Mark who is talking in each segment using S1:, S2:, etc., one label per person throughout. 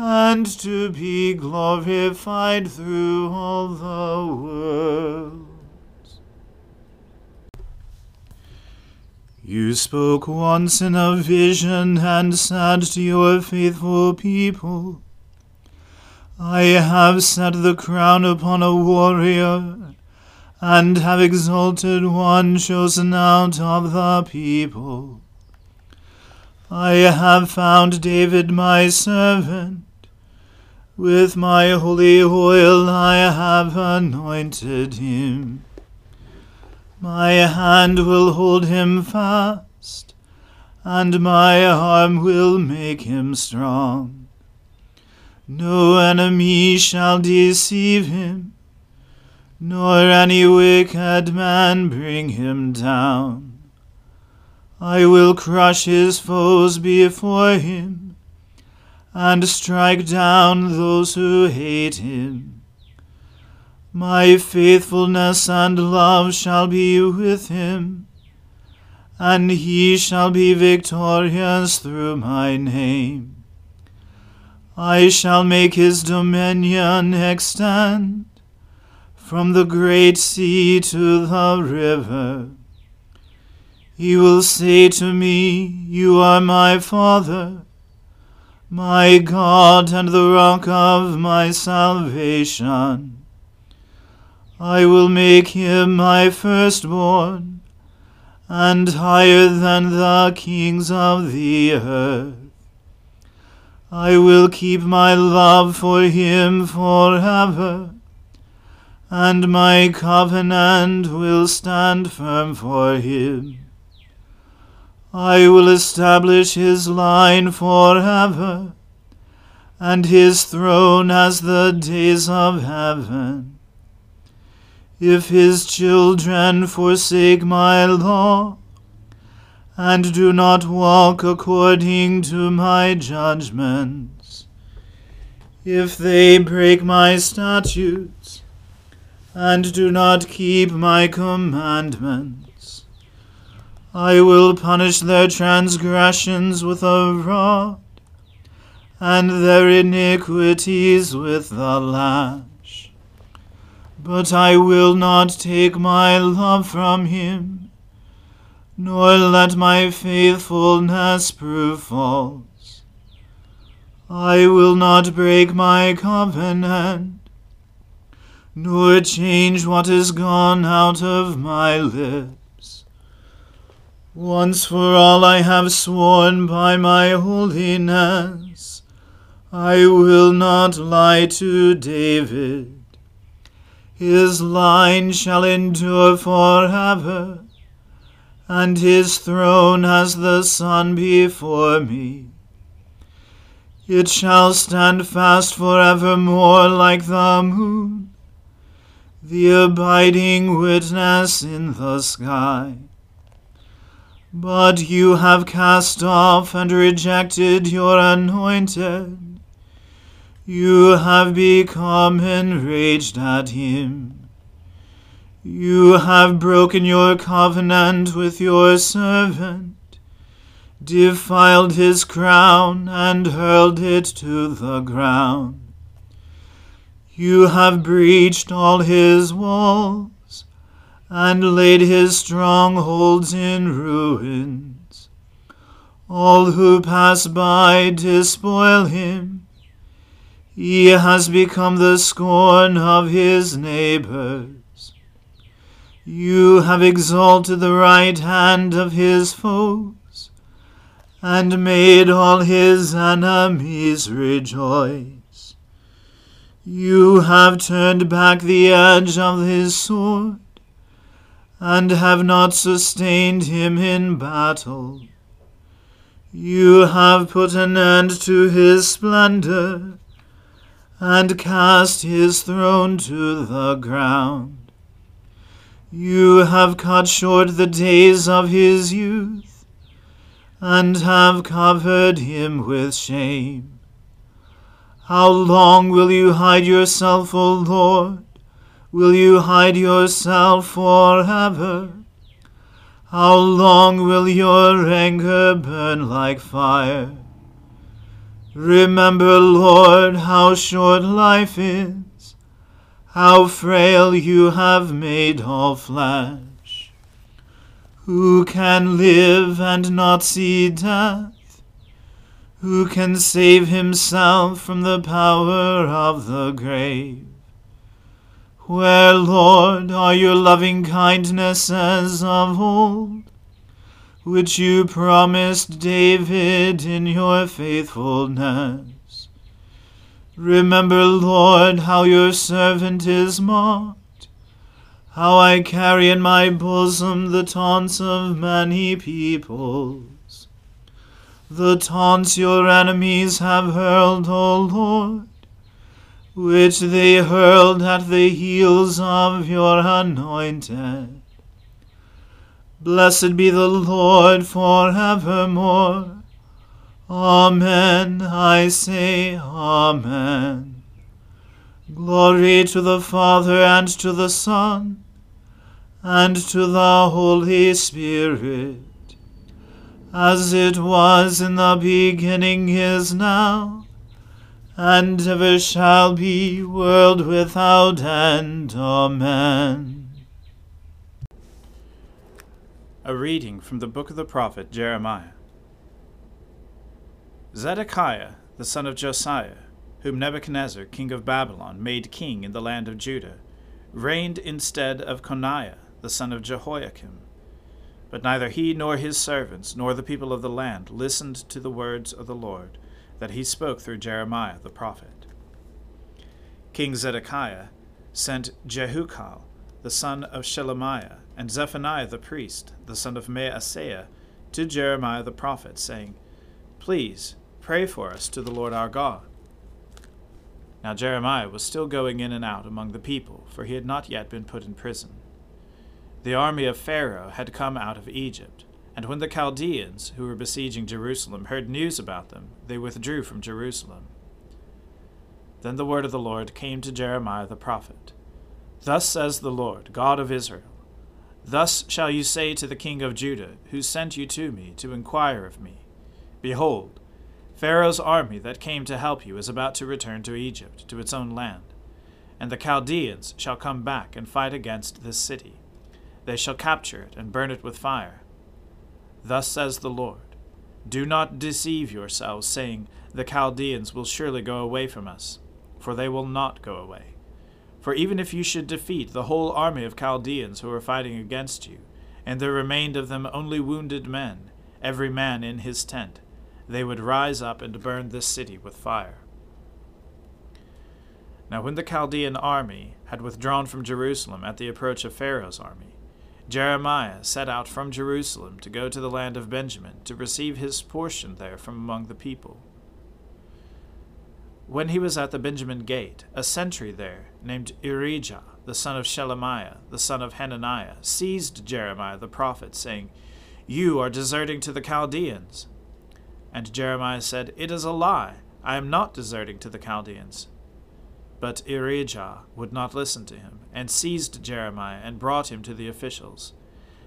S1: and to be glorified through all the worlds. You spoke once in a vision and said to your faithful people, I have set the crown upon a warrior and have exalted one chosen out of the people. I have found David my servant. With my holy oil I have anointed him. My hand will hold him fast, and my arm will make him strong. No enemy shall deceive him nor any wicked man bring him down. I will crush his foes before him, and strike down those who hate him. My faithfulness and love shall be with him, and he shall be victorious through my name. I shall make his dominion extend from the great sea to the river. He will say to me, You are my Father, my God, and the rock of my salvation. I will make him my firstborn, and higher than the kings of the earth. I will keep my love for him forever, and my covenant will stand firm for him. I will establish his line forever, and his throne as the days of heaven. If his children forsake my law, and do not walk according to my judgments, if they break my statutes, and do not keep my commandments, I will punish their transgressions with a rod, and their iniquities with the lash. But I will not take my love from him, nor let my faithfulness prove false. I will not break my covenant, nor change what is gone out of my lips. Once for all I have sworn by my holiness, I will not lie to David. His line shall endure forever, and his throne as the sun before me. It shall stand fast forevermore like the moon, the abiding witness in the sky. But you have cast off and rejected your anointed. You have become enraged at him. You have broken your covenant with your servant, defiled his crown, and hurled it to the ground. You have breached all his walls, and laid his strongholds in ruins. All who pass by despoil him he has become the scorn of his neighbors. You have exalted the right hand of his foes, and made all his enemies rejoice. You have turned back the edge of his sword, and have not sustained him in battle. You have put an end to his splendor and cast his throne to the ground. You have cut short the days of his youth, and have covered him with shame. How long will you hide yourself, O Lord? Will you hide yourself forever? How long will your anger burn like fire? Remember, Lord, how short life is, how frail you have made all flesh. Who can live and not see death? Who can save himself from the power of the grave? Where, Lord, are your loving kindnesses of old? which you promised David in your faithfulness. Remember, Lord, how your servant is mocked, how I carry in my bosom the taunts of many peoples, the taunts your enemies have hurled, O Lord, which they hurled at the heels of your anointed. Blessed be the Lord for evermore. Amen. I say, Amen. Glory to the Father and to the Son and to the Holy Spirit, as it was in the beginning is now, and ever shall be, world without end. Amen.
S2: A reading from the book of the prophet Jeremiah. Zedekiah, the son of Josiah, whom Nebuchadnezzar, king of Babylon, made king in the land of Judah, reigned instead of Coniah, the son of Jehoiakim. But neither he nor his servants nor the people of the land listened to the words of the Lord that he spoke through Jeremiah the prophet. King Zedekiah sent Jehucal, the son of Shelemiah, and Zephaniah the priest, the son of Maaseiah, to Jeremiah the prophet, saying, Please pray for us to the Lord our God. Now Jeremiah was still going in and out among the people, for he had not yet been put in prison. The army of Pharaoh had come out of Egypt, and when the Chaldeans, who were besieging Jerusalem, heard news about them, they withdrew from Jerusalem. Then the word of the Lord came to Jeremiah the prophet Thus says the Lord, God of Israel Thus shall you say to the king of Judah, who sent you to me to inquire of me Behold, Pharaoh's army that came to help you is about to return to Egypt, to its own land. And the Chaldeans shall come back and fight against this city. They shall capture it and burn it with fire. Thus says the Lord Do not deceive yourselves, saying, The Chaldeans will surely go away from us, for they will not go away. For even if you should defeat the whole army of Chaldeans who are fighting against you, and there remained of them only wounded men, every man in his tent, they would rise up and burn this city with fire. Now, when the Chaldean army had withdrawn from Jerusalem at the approach of Pharaoh's army, Jeremiah set out from Jerusalem to go to the land of Benjamin to receive his portion there from among the people. When he was at the Benjamin gate, a sentry there, named Irijah, the son of Shelemiah, the son of Hananiah, seized Jeremiah the prophet, saying, You are deserting to the Chaldeans. And Jeremiah said, It is a lie. I am not deserting to the Chaldeans. But Irijah would not listen to him, and seized Jeremiah and brought him to the officials.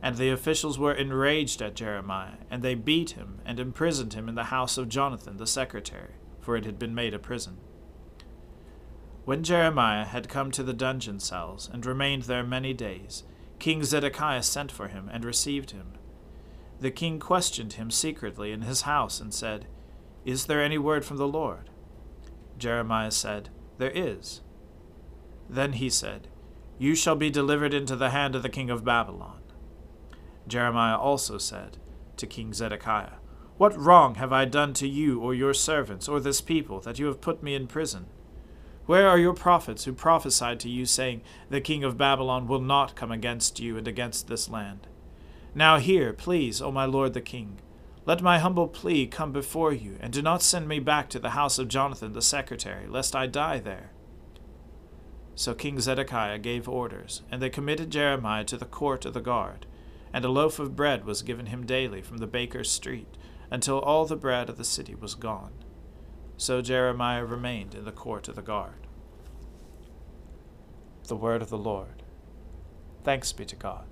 S2: And the officials were enraged at Jeremiah, and they beat him and imprisoned him in the house of Jonathan the secretary, for it had been made a prison. When Jeremiah had come to the dungeon cells and remained there many days, King Zedekiah sent for him and received him the king questioned him secretly in his house and said, Is there any word from the Lord? Jeremiah said, There is. Then he said, You shall be delivered into the hand of the king of Babylon. Jeremiah also said to King Zedekiah, What wrong have I done to you or your servants or this people that you have put me in prison? Where are your prophets who prophesied to you, saying, The king of Babylon will not come against you and against this land? Now hear, please, O my lord the king. Let my humble plea come before you, and do not send me back to the house of Jonathan the secretary, lest I die there. So King Zedekiah gave orders, and they committed Jeremiah to the court of the guard, and a loaf of bread was given him daily from the baker's street, until all the bread of the city was gone. So Jeremiah remained in the court of the guard. The word of the Lord. Thanks be to God.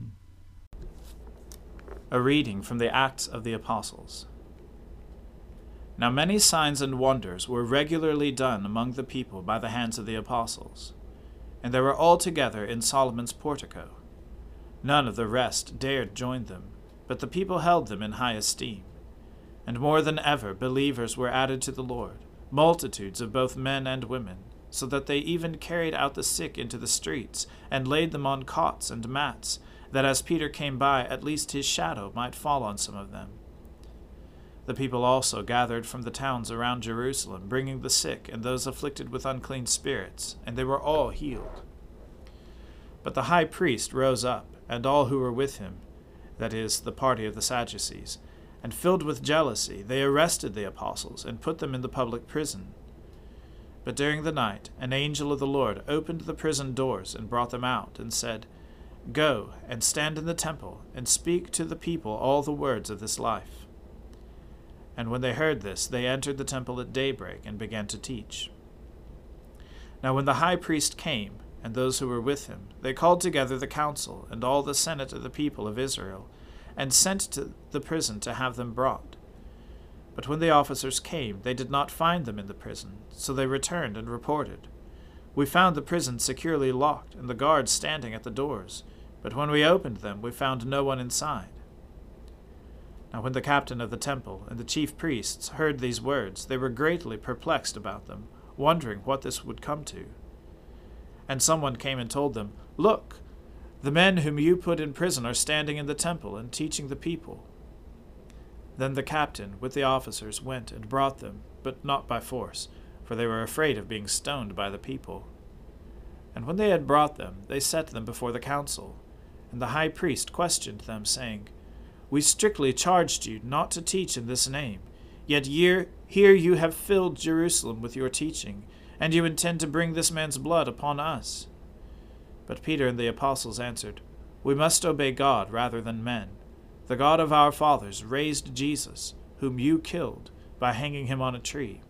S2: A reading from the Acts of the Apostles. Now many signs and wonders were regularly done among the people by the hands of the apostles, and they were all together in Solomon's portico. None of the rest dared join them, but the people held them in high esteem. And more than ever believers were added to the Lord, multitudes of both men and women, so that they even carried out the sick into the streets, and laid them on cots and mats, that as Peter came by, at least his shadow might fall on some of them. The people also gathered from the towns around Jerusalem, bringing the sick and those afflicted with unclean spirits, and they were all healed. But the high priest rose up, and all who were with him, that is, the party of the Sadducees, and filled with jealousy, they arrested the apostles and put them in the public prison. But during the night, an angel of the Lord opened the prison doors and brought them out, and said, Go and stand in the temple, and speak to the people all the words of this life. And when they heard this, they entered the temple at daybreak and began to teach. Now when the high priest came, and those who were with him, they called together the council and all the senate of the people of Israel, and sent to the prison to have them brought. But when the officers came, they did not find them in the prison, so they returned and reported. We found the prison securely locked, and the guards standing at the doors, but when we opened them, we found no one inside. Now when the captain of the temple and the chief priests heard these words, they were greatly perplexed about them, wondering what this would come to. And someone came and told them, Look, the men whom you put in prison are standing in the temple and teaching the people. Then the captain, with the officers, went and brought them, but not by force, for they were afraid of being stoned by the people. And when they had brought them, they set them before the council. And the high priest questioned them, saying, We strictly charged you not to teach in this name, yet here you have filled Jerusalem with your teaching, and you intend to bring this man's blood upon us. But Peter and the apostles answered, We must obey God rather than men. The God of our fathers raised Jesus, whom you killed, by hanging him on a tree.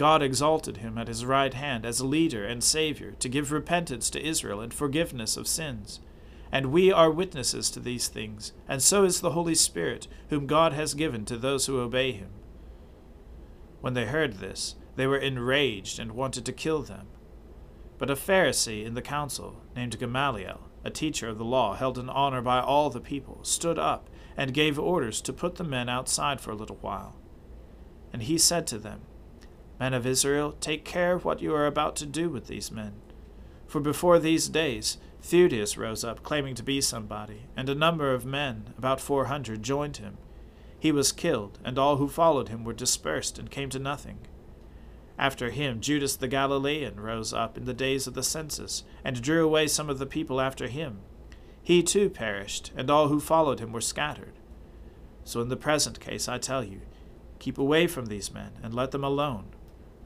S2: God exalted him at his right hand as a leader and Savior to give repentance to Israel and forgiveness of sins. And we are witnesses to these things, and so is the Holy Spirit, whom God has given to those who obey him. When they heard this, they were enraged and wanted to kill them. But a Pharisee in the council, named Gamaliel, a teacher of the law held in honor by all the people, stood up and gave orders to put the men outside for a little while. And he said to them, Men of Israel, take care what you are about to do with these men. For before these days, Theudas rose up, claiming to be somebody, and a number of men, about four hundred, joined him. He was killed, and all who followed him were dispersed and came to nothing. After him, Judas the Galilean rose up in the days of the census, and drew away some of the people after him. He too perished, and all who followed him were scattered. So in the present case, I tell you, keep away from these men, and let them alone.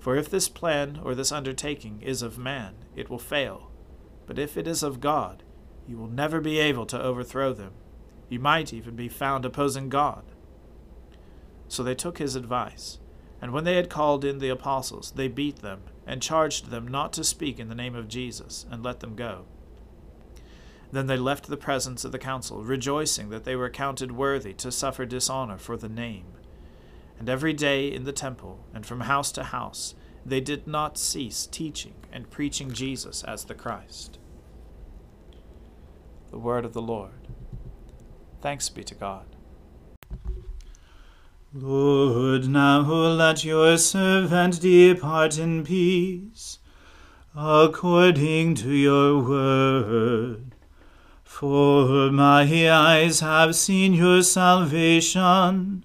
S2: For if this plan or this undertaking is of man, it will fail. But if it is of God, you will never be able to overthrow them. You might even be found opposing God. So they took his advice and when they had called in the apostles, they beat them, and charged them not to speak in the name of Jesus, and let them go. Then they left the presence of the council, rejoicing that they were counted worthy to suffer dishonor for the name. And every day in the temple, and from house to house, they did not cease teaching and preaching Jesus as the Christ. The word of the Lord. Thanks be to God.
S1: Lord, now let your servant depart in peace, according to your word. For my eyes have seen your salvation,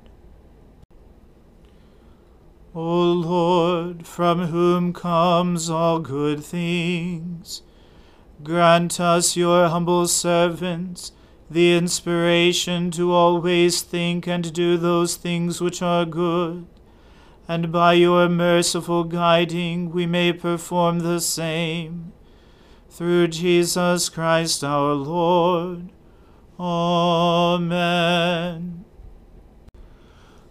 S1: O Lord, from whom comes all good things, grant us, your humble servants, the inspiration to always think and do those things which are good and by your merciful guiding we may perform the same. Through Jesus Christ our Lord. Amen.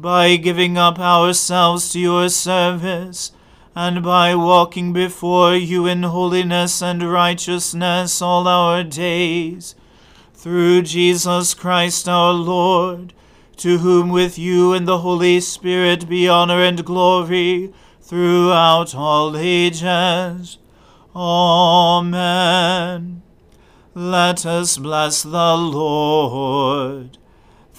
S1: by giving up ourselves to your service, and by walking before you in holiness and righteousness all our days. Through Jesus Christ our Lord, to whom with you and the Holy Spirit be honor and glory throughout all ages. Amen. Let us bless the Lord.